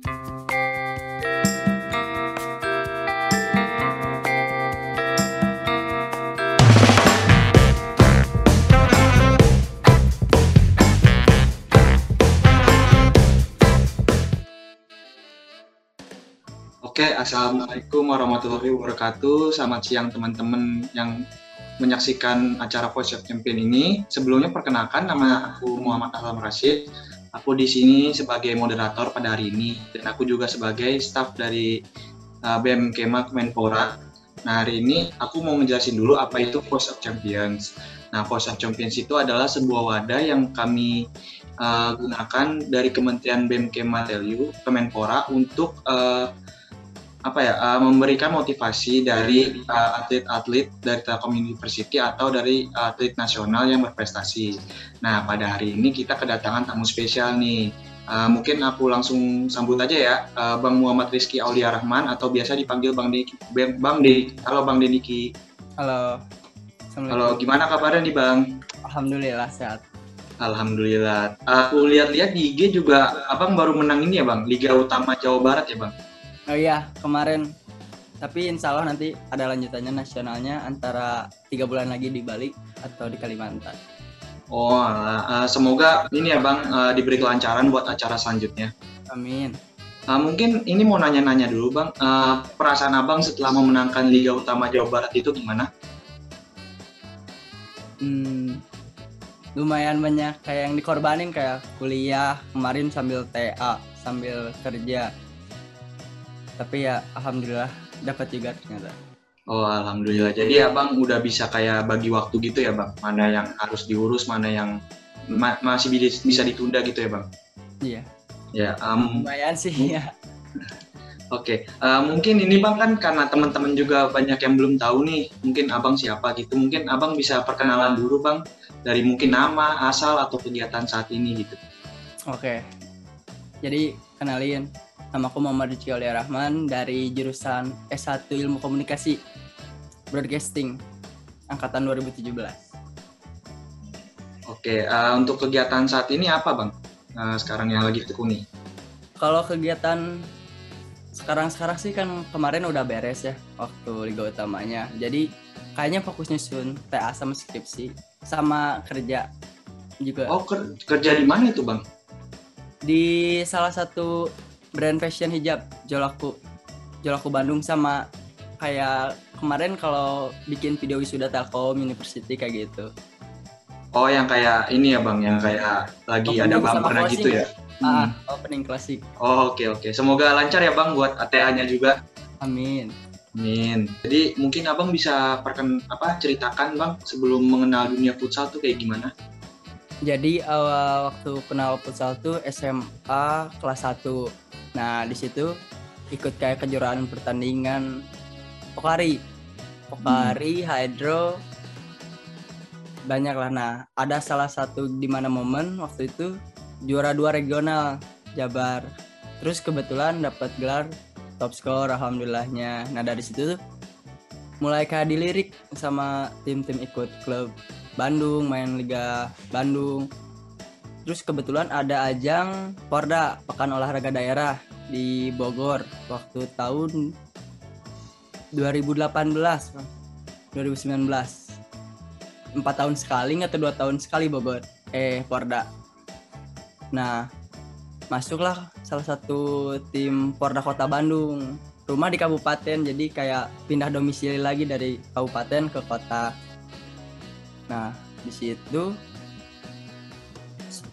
Oke, Assalamualaikum warahmatullahi wabarakatuh. Selamat siang teman-teman yang menyaksikan acara Voice of Champion ini. Sebelumnya perkenalkan nama aku Muhammad Alam Rashid. Aku di sini sebagai moderator pada hari ini dan aku juga sebagai staff dari uh, BM Kema Kemenpora. Nah, hari ini aku mau menjelasin dulu apa itu Voice of Champions. Nah, Voice of Champions itu adalah sebuah wadah yang kami uh, gunakan dari Kementerian BM Kema Kemenpora untuk uh, apa ya uh, memberikan motivasi dari atlet-atlet uh, dari Telkom University atau dari atlet nasional yang berprestasi. Nah pada hari ini kita kedatangan tamu spesial nih. Uh, mungkin aku langsung sambut aja ya uh, Bang Muhammad Rizky Aulia Rahman atau biasa dipanggil Bang Diki. Bang Diki. Halo Bang Deniki. Halo. Halo, gimana kabarnya nih Bang? Alhamdulillah sehat. Alhamdulillah. Aku lihat-lihat di IG juga Abang baru menang ini ya Bang, Liga Utama Jawa Barat ya Bang? Oh iya, kemarin. Tapi insya Allah nanti ada lanjutannya nasionalnya antara tiga bulan lagi di Bali atau di Kalimantan. Oh, uh, semoga ini ya Bang uh, diberi kelancaran buat acara selanjutnya. Amin. Uh, mungkin ini mau nanya-nanya dulu Bang, uh, perasaan Abang setelah memenangkan Liga Utama Jawa Barat itu gimana? Hmm, lumayan banyak kayak yang dikorbanin kayak kuliah kemarin sambil TA, sambil kerja tapi ya alhamdulillah dapat juga ternyata. Oh alhamdulillah. Jadi abang udah bisa kayak bagi waktu gitu ya bang? Mana yang harus diurus mana yang ma masih bisa ditunda gitu ya bang? Iya. Ya um, lumayan sih ya. Oke, okay. uh, mungkin ini bang kan karena teman-teman juga banyak yang belum tahu nih, mungkin abang siapa gitu, mungkin abang bisa perkenalan dulu bang dari mungkin nama, asal atau kegiatan saat ini gitu. Oke, okay. jadi kenalin, Nama aku Muhammad Rizky Rahman dari jurusan S1 Ilmu Komunikasi Broadcasting angkatan 2017. Oke, uh, untuk kegiatan saat ini apa bang? Uh, sekarang yang lagi tekuni? Kalau kegiatan sekarang-sekarang sih kan kemarin udah beres ya waktu liga utamanya. Jadi kayaknya fokus nyusun TA sama skripsi sama kerja juga. Oh kerja di mana itu bang? Di salah satu brand fashion hijab Jolaku Jolaku Bandung sama kayak kemarin kalau bikin video wisuda Telkom University kayak gitu. Oh, yang kayak ini ya Bang, yang kayak lagi opening ada bumper gitu ya. Ah, hmm. opening klasik. Oh, oke okay, oke. Okay. Semoga lancar ya Bang buat ATA-nya juga. Amin. Amin. Jadi mungkin Abang bisa perken apa ceritakan Bang sebelum mengenal dunia futsal tuh kayak gimana? Jadi awal waktu kenal futsal tuh SMA kelas 1 Nah, di situ ikut kayak kejuaraan pertandingan Pokari. Pokari, hmm. Hydro, banyak lah. Nah, ada salah satu di mana momen waktu itu juara dua regional Jabar. Terus kebetulan dapat gelar top score alhamdulillahnya. Nah, dari situ tuh mulai kayak dilirik sama tim-tim ikut klub Bandung, main Liga Bandung. Terus kebetulan ada ajang Porda Pekan Olahraga Daerah di Bogor waktu tahun 2018 2019 empat tahun sekali atau dua tahun sekali Bogor? Eh Porda. Nah masuklah salah satu tim Porda Kota Bandung. Rumah di kabupaten jadi kayak pindah domisili lagi dari kabupaten ke kota nah di situ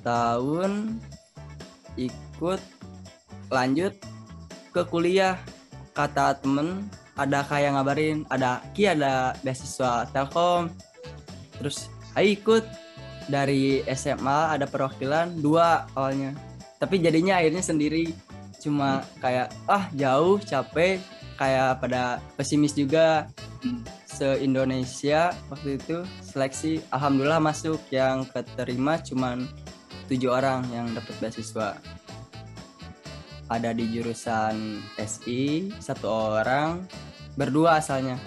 tahun ikut lanjut ke kuliah. Kata temen ada kayak ngabarin ada Ki ada beasiswa Telkom. Terus ayo ikut. Dari SMA ada perwakilan dua awalnya. Tapi jadinya akhirnya sendiri. Cuma kayak ah jauh capek. Kayak pada pesimis juga se Indonesia waktu itu seleksi alhamdulillah masuk. Yang keterima cuman tujuh orang yang dapat beasiswa. Ada di jurusan SI satu orang berdua asalnya.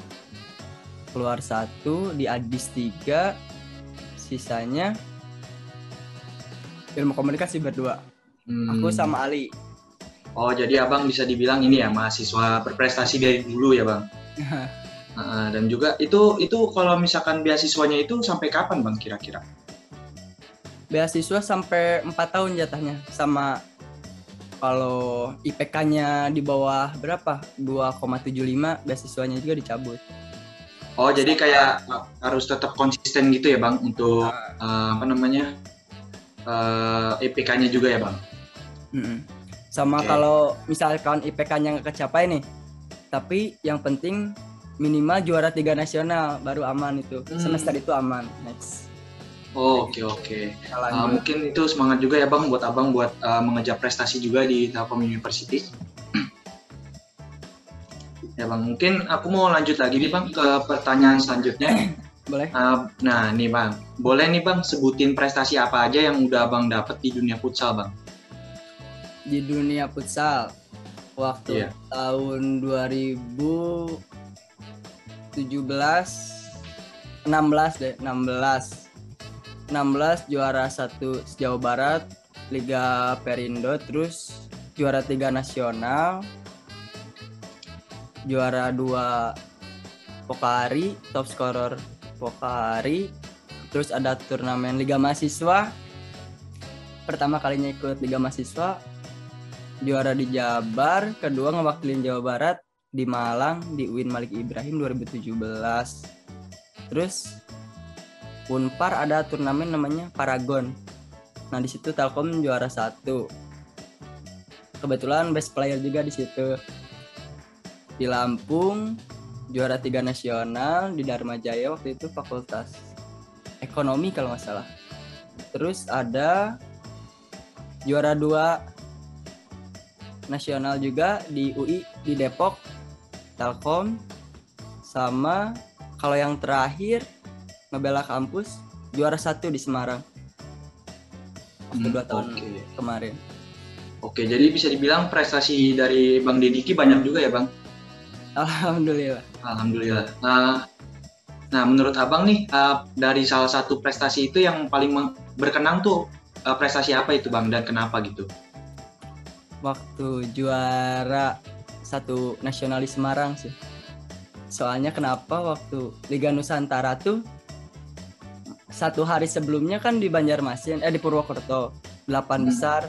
Keluar satu di Adis tiga sisanya ilmu komunikasi berdua. Hmm. aku sama Ali. Oh, jadi abang bisa dibilang ini ya mahasiswa berprestasi dari dulu ya bang. Uh, dan juga itu itu kalau misalkan beasiswanya itu sampai kapan bang kira-kira? Beasiswa sampai 4 tahun jatahnya sama kalau IPK-nya di bawah berapa? 2,75 beasiswanya juga dicabut. Oh, jadi kayak harus tetap konsisten gitu ya, Bang, untuk uh, apa namanya? Uh, IPK-nya juga ya, Bang. Mm -mm. Sama okay. kalau misalkan IPK-nya nggak kecapai nih, tapi yang penting minimal juara tiga nasional baru aman itu. Hmm. Semester itu aman. Next. Oh, oke oke. Okay. Uh, mungkin itu semangat juga ya bang buat abang buat uh, mengejar prestasi juga di Telkom University. ya bang, mungkin aku mau lanjut lagi nih bang ke pertanyaan selanjutnya. Boleh. Uh, nah nih bang, boleh nih bang sebutin prestasi apa aja yang udah abang dapat di dunia futsal bang? di dunia futsal waktu yeah. tahun 2017 16 deh 16 16 juara satu Jawa Barat Liga Perindo terus juara tiga nasional juara dua Pokari top scorer Pokari terus ada turnamen Liga Mahasiswa. Pertama kalinya ikut Liga Mahasiswa juara di Jabar, kedua ngewakilin Jawa Barat di Malang di UIN Malik Ibrahim 2017. Terus Unpar ada turnamen namanya Paragon. Nah di situ Telkom juara satu. Kebetulan best player juga di situ. Di Lampung juara tiga nasional di Dharma Jaya waktu itu fakultas ekonomi kalau nggak salah. Terus ada juara dua nasional juga di UI di Depok Telkom sama kalau yang terakhir ngebela kampus juara satu di Semarang hmm, dua tahun okay. kemarin. Oke, jadi bisa dibilang prestasi dari Bang Dediki banyak juga ya Bang? Alhamdulillah. Alhamdulillah. Nah, nah menurut Abang nih uh, dari salah satu prestasi itu yang paling berkenang tuh uh, prestasi apa itu Bang dan kenapa gitu? waktu juara satu nasional di Semarang sih. Soalnya kenapa waktu Liga Nusantara tuh satu hari sebelumnya kan di Banjarmasin eh di Purwokerto delapan hmm. besar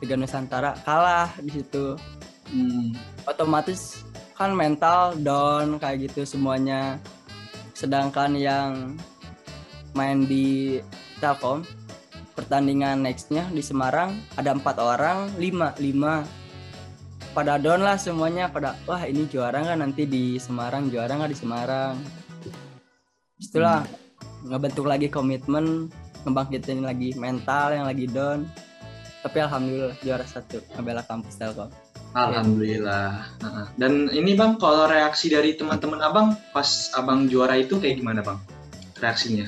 Liga Nusantara kalah di situ. Hmm. Otomatis kan mental down kayak gitu semuanya. Sedangkan yang main di Telkom pertandingan nextnya di Semarang ada empat orang lima lima pada down lah semuanya pada wah ini juara nggak nanti di Semarang juara nggak di Semarang setelah hmm. ngebentuk lagi komitmen ngebangkitin lagi mental yang lagi down tapi alhamdulillah juara satu ngebela kampus Telkom Alhamdulillah. Dan ini bang, kalau reaksi dari teman-teman abang pas abang juara itu kayak gimana bang? Reaksinya?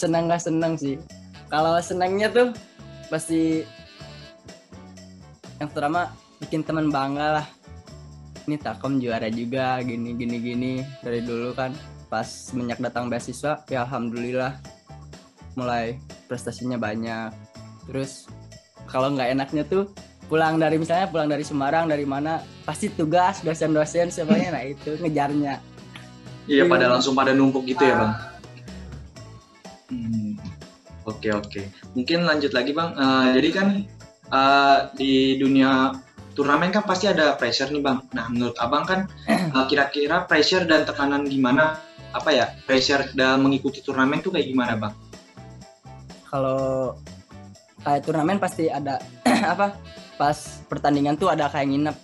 senang nggak senang sih kalau senangnya tuh pasti yang pertama bikin teman bangga lah. Ini Takom juara juga gini gini gini. Dari dulu kan pas semenjak datang beasiswa ya alhamdulillah mulai prestasinya banyak. Terus kalau nggak enaknya tuh pulang dari misalnya pulang dari Semarang dari mana pasti tugas dosen-dosen semuanya. Nah itu ngejarnya. Iya pada langsung pada numpuk gitu ya bang? Hmm, oke okay, oke. Okay. Mungkin lanjut lagi bang. Uh, jadi kan uh, di dunia turnamen kan pasti ada pressure nih bang. Nah menurut abang kan uh, kira-kira pressure dan tekanan gimana? Apa ya pressure dalam mengikuti turnamen tuh kayak gimana bang? Kalau kayak turnamen pasti ada apa? Pas pertandingan tuh ada kayak nginep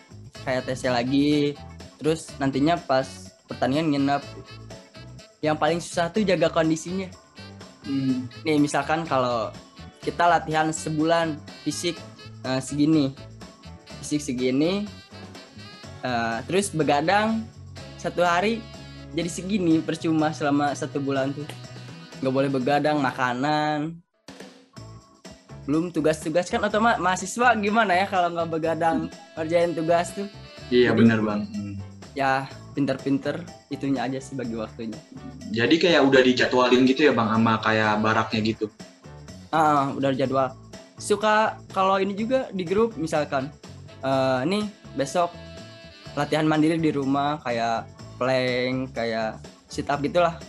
kayak TC lagi. Terus nantinya pas pertandingan nginep. Yang paling susah tuh jaga kondisinya Hmm. Nih misalkan kalau kita latihan sebulan fisik uh, segini, fisik segini, uh, terus begadang satu hari jadi segini percuma selama satu bulan tuh nggak boleh begadang makanan belum tugas-tugas kan otomatis mahasiswa gimana ya kalau nggak begadang kerjain tugas tuh iya benar bang hmm. ya pinter-pinter itunya aja sih bagi waktunya. Jadi kayak udah dijadwalin gitu ya bang sama kayak baraknya gitu? Ah, uh, udah jadwal. Suka kalau ini juga di grup misalkan eh nih besok latihan mandiri di rumah kayak plank kayak sit up gitulah.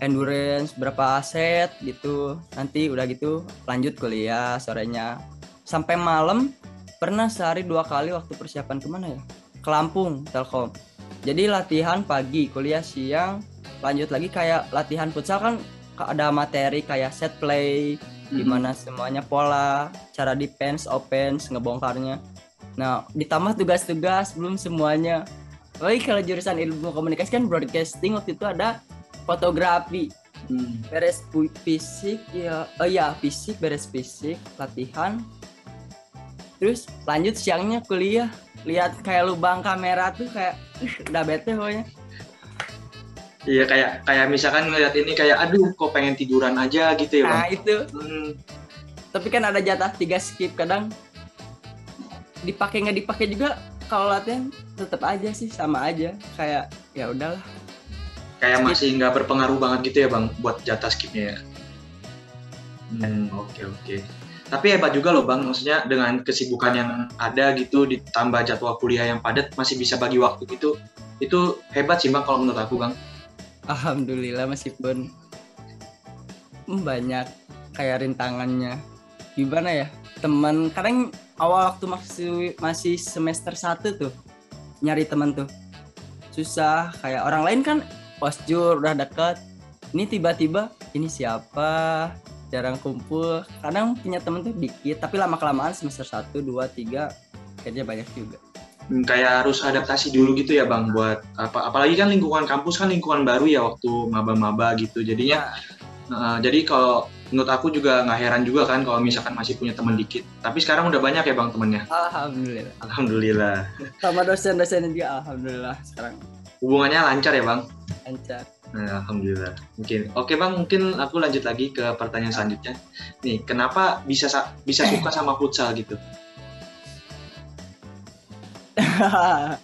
Endurance berapa set gitu. Nanti udah gitu lanjut kuliah sorenya. Sampai malam pernah sehari dua kali waktu persiapan ke mana ya? Ke Lampung Telkom. Jadi latihan pagi kuliah siang lanjut lagi kayak latihan futsal kan ada materi kayak set play gimana semuanya pola cara defense offense ngebongkarnya. Nah ditambah tugas-tugas belum semuanya. Lagi kalau jurusan ilmu komunikasi kan broadcasting waktu itu ada fotografi. Hmm. beres fisik ya oh iya fisik beres fisik latihan. Terus lanjut siangnya kuliah. Lihat kayak lubang kamera tuh kayak "Ih, udah bete pokoknya Iya kayak kayak misalkan ngeliat ini kayak aduh kok pengen tiduran aja gitu ya bang. nah itu Hmm, tapi kan ada jatah tiga skip kadang dipakai nggak dipakai juga kalau latihan tetap aja sih sama aja kayak ya udahlah kayak Skip. masih nggak berpengaruh banget gitu ya bang buat jatah skipnya ya. Hmm, oke oke. Tapi hebat juga loh bang, maksudnya dengan kesibukan yang ada gitu ditambah jadwal kuliah yang padat masih bisa bagi waktu gitu. Itu hebat sih bang kalau menurut aku bang. Alhamdulillah meskipun banyak kayak rintangannya. Gimana ya teman kadang awal waktu masih masih semester 1 tuh nyari teman tuh. Susah kayak orang lain kan postur udah deket. Ini tiba-tiba ini siapa? Jarang kumpul. Kadang punya temen tuh dikit tapi lama kelamaan semester 1, 2, 3 kayaknya banyak juga kayak harus adaptasi dulu gitu ya bang buat apa apalagi kan lingkungan kampus kan lingkungan baru ya waktu maba-maba gitu. Jadinya eh, jadi kalau menurut aku juga nggak heran juga kan kalau misalkan masih punya teman dikit. Tapi sekarang udah banyak ya bang temennya? Alhamdulillah. Alhamdulillah. Sama dosen-dosen juga alhamdulillah sekarang. Hubungannya lancar ya bang? Lancar. Nah, Alhamdulillah. Mungkin. Oke bang, mungkin aku lanjut lagi ke pertanyaan selanjutnya. Nih, kenapa bisa sa- bisa suka sama futsal gitu?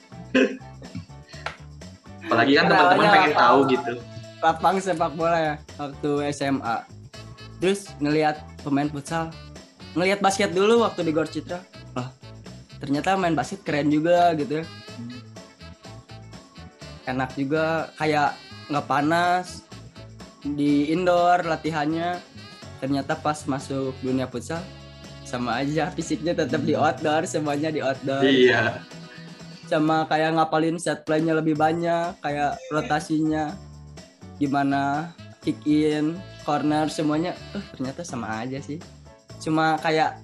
Apalagi kan teman-teman pengen tahu gitu. lapang sepak bola ya waktu SMA terus ngelihat pemain futsal ngelihat basket dulu waktu di Gor Citra wah ternyata main basket keren juga gitu ya. Enak juga kayak nggak panas di indoor latihannya. Ternyata pas masuk dunia futsal sama aja fisiknya tetap di outdoor semuanya di outdoor. Iya. Sama kayak ngapalin set play-nya lebih banyak kayak rotasinya gimana kick in corner semuanya. Eh ternyata sama aja sih. Cuma kayak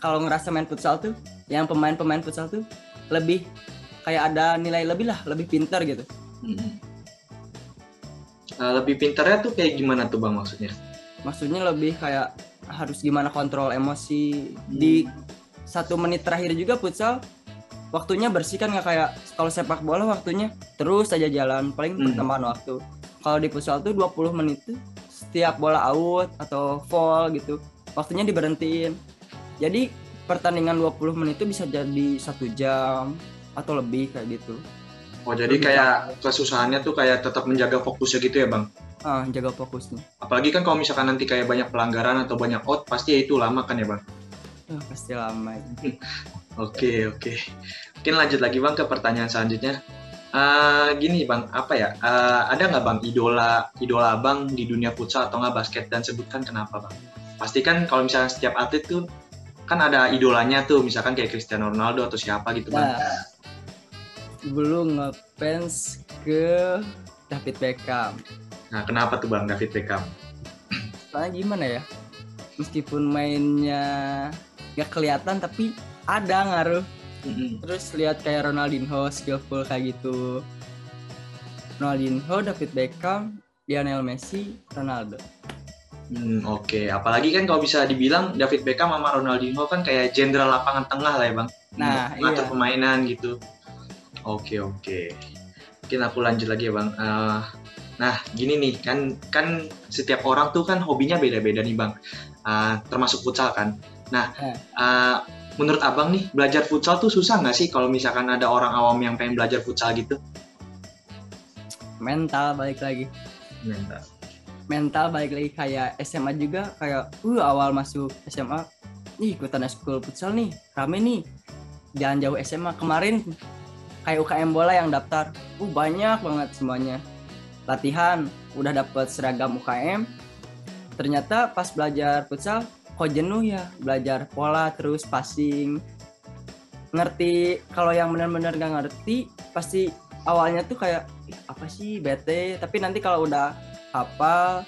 kalau ngerasa main futsal tuh yang pemain-pemain futsal tuh lebih kayak ada nilai lebih lah lebih pintar gitu. Nah, lebih pintarnya tuh kayak gimana tuh bang maksudnya? maksudnya lebih kayak harus gimana kontrol emosi. Di satu menit terakhir juga futsal waktunya bersih kan nggak kayak kalau sepak bola waktunya terus saja jalan paling Hmm. pertambahan waktu kalau di futsal tuh 20 menit tuh setiap bola out atau fall gitu waktunya diberhentiin jadi pertandingan 20 menit itu bisa jadi satu jam atau lebih kayak gitu Oh jadi kayak kesusahannya tuh kayak tetap menjaga fokusnya gitu ya bang? ah jaga fokusnya Apalagi kan kalau misalkan nanti kayak banyak pelanggaran atau banyak out pasti ya itu lama kan ya bang? Ah, pasti lama Oke oke. Mungkin lanjut lagi bang ke pertanyaan selanjutnya. Eh, gini bang, apa ya? Eh, ada nggak bang idola idola abang di dunia futsal atau nggak basket dan sebutkan kenapa bang? Pasti kan kalau misalnya setiap atlet tuh kan ada idolanya tuh, misalkan kayak Cristiano Ronaldo atau siapa gitu bang. nah belum ngefans ke David Beckham Nah kenapa tuh bang David Beckham? soalnya gimana ya meskipun mainnya nggak kelihatan tapi ada ngaruh Mm-mm. terus lihat kayak Ronaldinho skillful kayak gitu Ronaldinho David Beckham Lionel Messi Ronaldo Hmm, Oke, apalagi kan kalau bisa dibilang David Beckham sama Ronaldinho kan kayak jenderal lapangan tengah lah ya bang. Nah, Ngatur iya. permainan gitu. Oke oke. Mungkin aku lanjut lagi ya bang. Eh, nah gini nih kan kan setiap orang tuh kan hobinya beda-beda nih bang. Eh, termasuk futsal kan. Nah Eh. Menurut abang nih belajar futsal tuh susah nggak sih kalau misalkan ada orang awam yang pengen belajar futsal gitu? mental balik lagi Mental. mental balik lagi kayak SMA juga kayak uh awal masuk SMA nih ikutan school futsal nih rame nih jangan jauh SMA kemarin kayak UKM bola yang daftar uh banyak banget semuanya latihan udah dapet seragam UKM ternyata pas belajar futsal kok jenuh ya belajar pola terus passing. Ngerti kalau yang benar-benar gak ngerti pasti awalnya tuh kayak "Ih, apa sih bete? Tapi nanti kalau udah hafal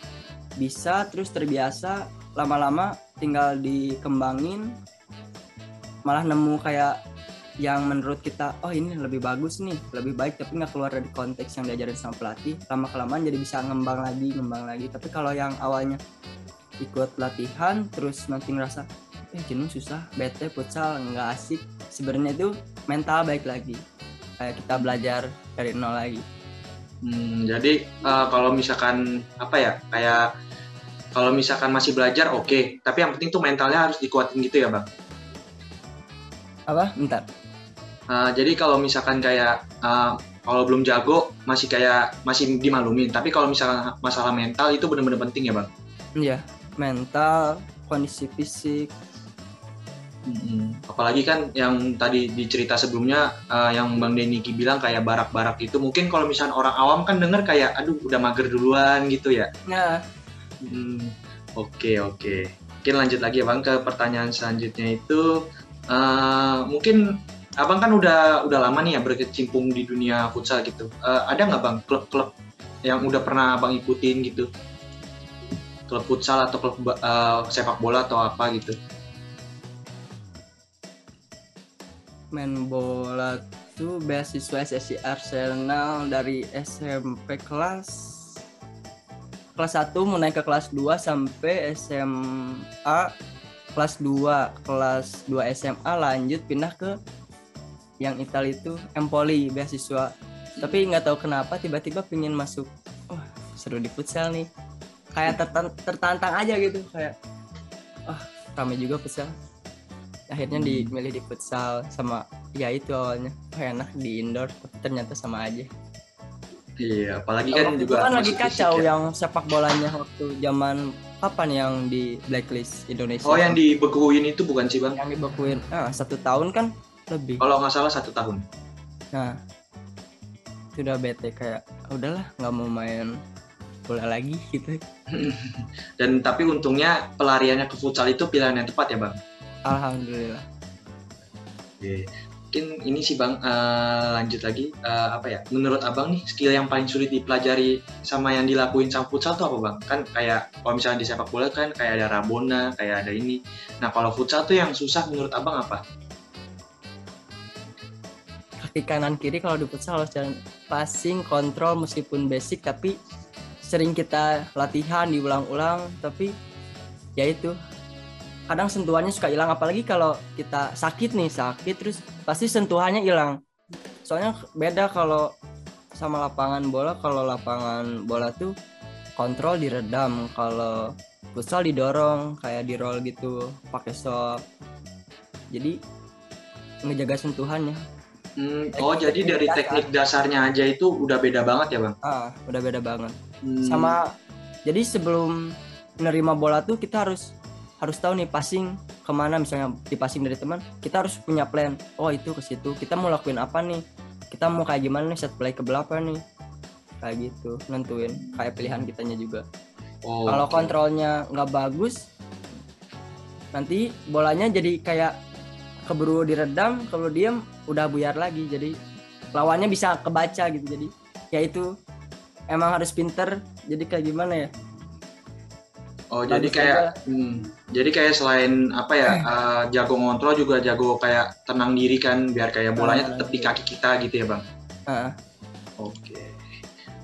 bisa terus terbiasa lama-lama tinggal dikembangin. Malah nemu kayak yang menurut kita oh ini lebih bagus nih lebih baik tapi nggak keluar dari konteks yang diajarin sama pelatih. Lama kelamaan jadi bisa ngembang lagi ngembang lagi. Tapi kalau yang awalnya ikut latihan terus nanti ngerasa eh jenuh susah bete futsal nggak asik. Sebenarnya itu mental baik lagi. Kayak kita belajar dari nol lagi. Hmm, jadi eh, kalau misalkan apa ya kayak kalau misalkan masih belajar oke, tapi yang penting tuh mentalnya harus dikuatin gitu ya bang. apa? Bentar. Eh, jadi kalau misalkan kayak eh, kalau belum jago masih kayak masih dimalumin, tapi kalau misalkan masalah mental itu benar-benar penting ya bang. iya mental kondisi fisik. Apalagi kan yang tadi di cerita sebelumnya eh, yang Bang Deniki bilang kayak barak-barak itu mungkin kalau misalnya orang awam kan denger kayak aduh udah mager duluan gitu ya. nah Hmm, Oke oke. Mungkin lanjut lagi ya bang ke pertanyaan selanjutnya itu eh, mungkin abang kan udah udah lama nih ya berkecimpung di dunia futsal gitu. Eh, ada nggak bang klub-klub yang udah pernah abang ikutin gitu? Klub futsal atau klub eh, sepak bola atau apa gitu? main bola tuh beasiswa SSI Arsenal dari SMP kelas kelas 1 mau ke kelas 2 sampai SMA kelas 2 kelas 2 SMA lanjut pindah ke yang Italia itu Empoli beasiswa. Tapi nggak tahu kenapa tiba-tiba pingin masuk. Wah seru di futsal nih kayak tertan- tertantang aja gitu kayak wah rame juga futsal akhirnya Hmm. dimilih di futsal sama ya itu awalnya oh, enak di indoor tapi ternyata sama aja Iya, apalagi kan Waktu juga kan lagi kacau ya. yang sepak bolanya waktu zaman kapan yang di blacklist Indonesia Oh yang dibekuin itu bukan sih bang? yang dibekuin ah satu tahun kan lebih Kalau nggak salah satu tahun. nah itu udah bete kayak "Ah, udahlah nggak mau main bola lagi gitu Dan tapi untungnya pelariannya ke futsal itu pilihan yang tepat ya bang. alhamdulillah Oke. Mungkin ini sih bang eh, lanjut lagi Eh, apa ya? Menurut abang nih skill yang paling sulit dipelajari sama yang dilakuin sama futsal tuh apa bang? Kan kayak kalau misalnya di sepak bola kan kayak ada rabona, kayak ada ini. Nah kalau futsal tuh yang susah menurut abang apa? kaki kanan kiri kalau di futsal harus jalan passing kontrol meskipun basic tapi sering kita latihan diulang-ulang tapi ya itu. Kadang sentuhannya suka hilang apalagi kalau kita sakit nih sakit terus pasti sentuhannya hilang. Soalnya beda kalau sama lapangan bola kalau lapangan bola tuh kontrol diredam kalau futsal didorong kayak di roll gitu pakai sok jadi ngejaga sentuhannya. Hmm, Teknik- oh jadi teknik dari dasar. teknik dasarnya aja itu udah beda banget ya bang? ah udah beda banget Hmm, sama jadi sebelum menerima bola tuh kita harus harus tahu nih passing ke mana. Misalnya di passing dari teman kita harus punya plan. Oh itu ke situ. Kita mau lakuin apa nih? Kita mau kayak gimana nih? Set play ke berapa nih. Kayak gitu. Nentuin. Kayak pilihan kitanya juga. Oh, kalau oke. kontrolnya nggak bagus nanti bolanya jadi kayak keburu diredam kalau diem udah buyar lagi. Jadi lawannya bisa kebaca gitu. Jadi ya itu emang harus pinter jadi kayak gimana ya Oh jadi Bagus kayak hmm, jadi kayak selain apa ya eh, jago ngontrol juga jago kayak tenang diri kan biar kayak bolanya tetap di kaki kita gitu ya bang. Ah, Oke.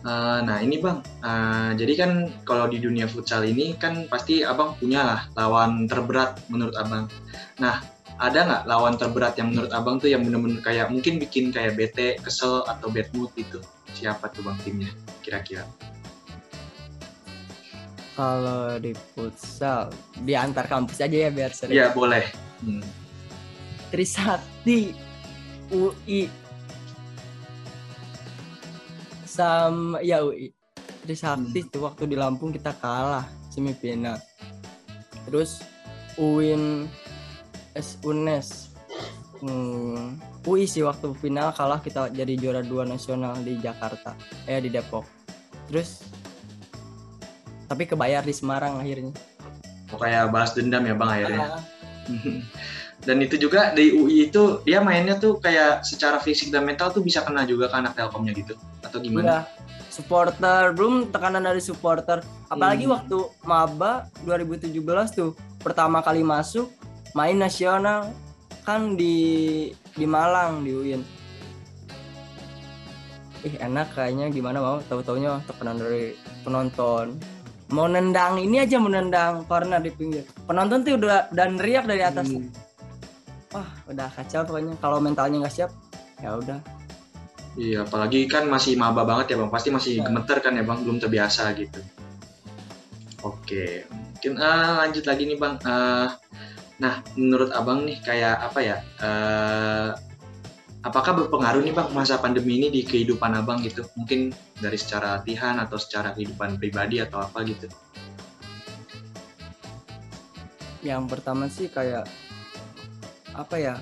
Eh, nah ini bang, eh, jadi kan kalau di dunia futsal ini kan pasti abang punya lah lawan terberat menurut abang. Nah ada nggak lawan terberat yang menurut abang tuh yang bener-bener kayak mungkin bikin kayak bete, kesel atau bad mood gitu? Siapa tuh bang timnya kira-kira? kalau di futsal di antar kampus aja ya biar sering Iya boleh. Hmm. Trisakti UI sama ya UI Trisakti tuh waktu di Lampung kita kalah semifinal. Terus UIN S UNES hmm, UI sih waktu final kalah kita jadi juara dua nasional di Jakarta eh di Depok. Terus tapi kebayar di Semarang akhirnya. Oh, kayak balas dendam ya bang akhirnya. Ah, Dan itu juga di UI itu dia mainnya tuh kayak secara fisik dan mental tuh bisa kena juga ke anak Telkomnya gitu atau gimana? Iya, supporter belum tekanan dari supporter. Apalagi Hmm. waktu maba 2017 tuh pertama kali masuk main nasional kan di di Malang di UIN. Ih enak kayaknya gimana mau tahu taunya tekanan dari penonton. Mau nendang ini aja menendang corner di pinggir. Penonton tuh udah dan riak dari atas. Hmm. Wah, udah kacau pokoknya. Kalau mentalnya nggak siap, ya udah. Iya, apalagi kan masih maba banget ya bang, pasti masih Ya. gemeter kan ya bang, belum terbiasa gitu. Oke, mungkin ah, lanjut lagi nih bang. Eh, nah, menurut abang nih kayak apa ya? eh, apakah berpengaruh nih bang masa pandemi ini di kehidupan abang gitu? Mungkin dari secara latihan atau secara kehidupan pribadi atau apa gitu? yang pertama sih kayak apa ya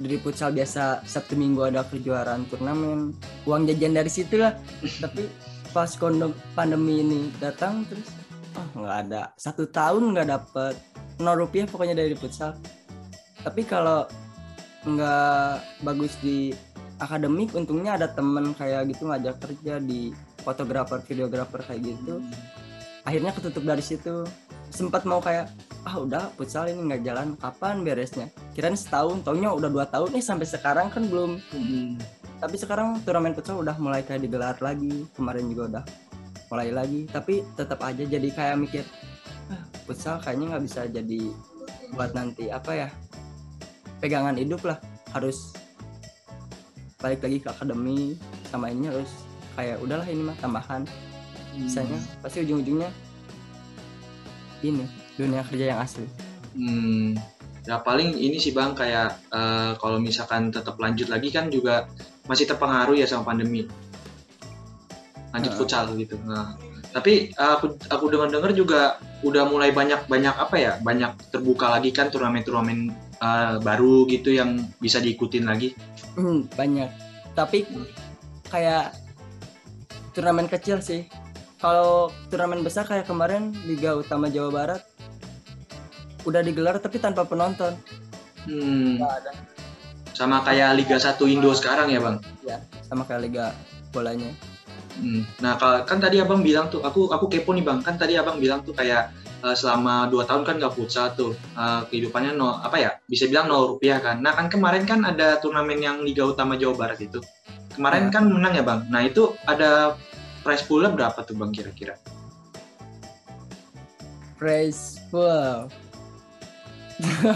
dari futsal biasa Sabtu Minggu ada kejuaraan turnamen uang jajan dari situ lah tapi pas kondom pandemi ini datang terus oh nggak ada satu tahun nggak dapet nol rupiah pokoknya dari futsal. Tapi kalau nggak bagus di akademik untungnya ada temen kayak gitu ngajak kerja di fotografer videografer kayak gitu. Akhirnya ketutup dari situ. Sempat mau kayak ah udah futsal ini nggak jalan kapan beresnya? Kirain setahun taunya udah dua tahun nih sampai sekarang kan belum. Tapi sekarang turnamen futsal udah mulai kayak digelar lagi kemarin juga udah mulai lagi. Tapi tetap aja jadi kayak mikir futsal kayaknya nggak bisa jadi buat nanti apa ya pegangan hidup lah harus balik lagi ke akademi sama ini harus kayak udahlah ini mah tambahan misalnya pasti ujung-ujungnya ini dunia kerja yang asli Hmm, ya paling ini sih bang kayak eh, kalau misalkan tetap lanjut lagi kan juga masih terpengaruh ya sama pandemi. Lanjut Heeh. futsal gitu. Nah, tapi aku aku dengar-dengar juga udah mulai banyak banyak apa ya banyak terbuka lagi kan turnamen-turnamen eh, baru gitu yang bisa diikutin lagi. Hmm, banyak. Tapi kayak turnamen kecil sih. Kalau turnamen besar kayak kemarin Liga Utama Jawa Barat udah digelar tapi tanpa penonton. Hmm, ada. Sama kayak Liga 1 Indo sekarang ya bang. sama kayak Liga bolanya Hmm. Nah, kan tadi abang bilang tuh, aku aku kepo nih bang. Kan tadi abang bilang tuh kayak eh, selama dua tahun kan nggak futsal tuh, Eh, kehidupannya nol apa ya? Bisa bilang nol rupiah kan. Nah kan kemarin kan ada turnamen yang Liga Utama Jawa Barat itu. Kemarin Ya. kan menang ya bang. Nah itu ada prize poolnya berapa tuh bang kira-kira? Praise full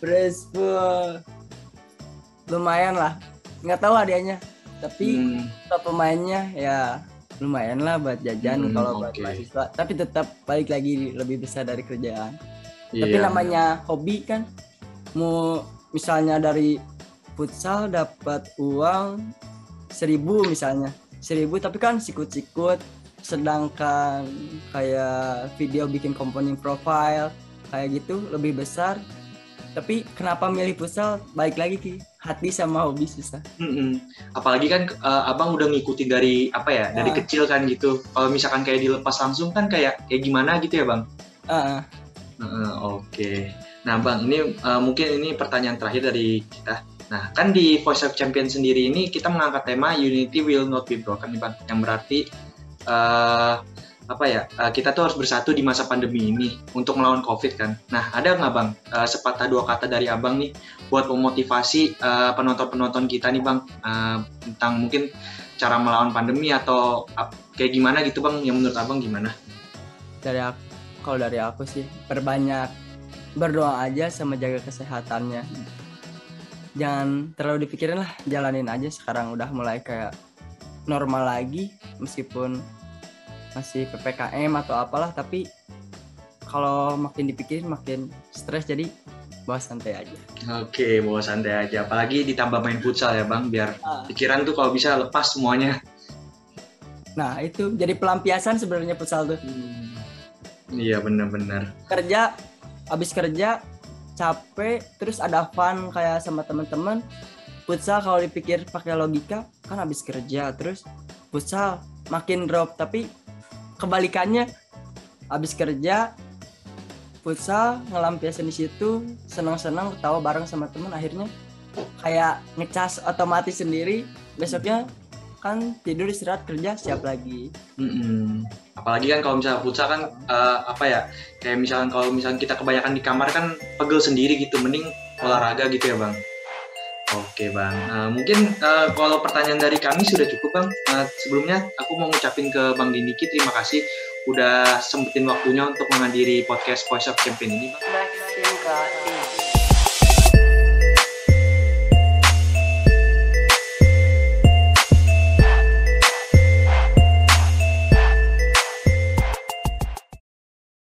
Praise full lumayan lah nggak tahu hadiahnya tapi Hmm, pemainnya ya lumayan lah buat jajan Hmm, kalau buat oke. mahasiswa. Tapi tetap balik lagi lebih besar dari kerjaan. Iya. tapi namanya hobi kan mau misalnya dari futsal dapat uang seribu misalnya. Seribu tapi kan sikut-sikut. Sedangkan kayak video bikin komponen profile kayak gitu lebih besar. Tapi kenapa milih futsal? Balik lagi ki hati sama hobi susah Mm-mm. Apalagi kan eh, abang udah ngikutin dari apa ya? Dari Ah. kecil kan gitu. Kalau misalkan kayak dilepas langsung kan kayak kayak gimana gitu ya bang? Ah, Heeh, Oke. Nah, Bang, ini uh, mungkin ini pertanyaan terakhir dari kita. Nah, kan di Voice of Champion sendiri ini kita mengangkat tema Unity will not be broken nih, Bang. Yang berarti uh, apa ya? uh, kita tuh harus bersatu di masa pandemi ini untuk melawan Covid kan. Nah, ada nggak, Bang, uh, sepatah dua kata dari Abang nih buat memotivasi uh, penonton-penonton kita nih, Bang, tentang mungkin cara melawan pandemi atau kayak gimana gitu, Bang? Yang menurut Abang gimana? dari aku kalau dari aku sih perbanyak berdoa aja sama jaga kesehatannya jangan terlalu dipikirin lah jalanin aja sekarang udah mulai kayak normal lagi meskipun masih ppkm atau apalah tapi kalau makin dipikirin makin stres jadi bawa santai aja Oke, bawa santai aja. Apalagi ditambah main futsal ya, Bang, biar Ah. pikiran tuh kalau bisa lepas semuanya. Nah itu jadi pelampiasan sebenarnya futsal tuh. Hmm. Iya benar-benar. Kerja, habis kerja capek, terus ada fun kayak sama teman-teman. Futsal kalau dipikir pakai logika kan habis kerja, terus futsal makin drop. Tapi kebalikannya, habis kerja futsal ngelampiasin di situ senang-senang ketawa bareng sama temen akhirnya kayak ngecas otomatis sendiri besoknya kan tidur istirahat kerja siap lagi Mm-mm. Apalagi kan kalau misalnya futsal kan eh, apa ya kayak misalkan kalau misalkan kita kebanyakan di kamar kan pegel sendiri gitu, mending olahraga gitu ya bang. Oke bang, Eh, mungkin eh, kalau pertanyaan dari kami sudah cukup bang. Eh, sebelumnya aku mau ngucapin ke bang Diniki terima kasih udah sempetin waktunya untuk menghadiri podcast Voice of Champion ini bang. Got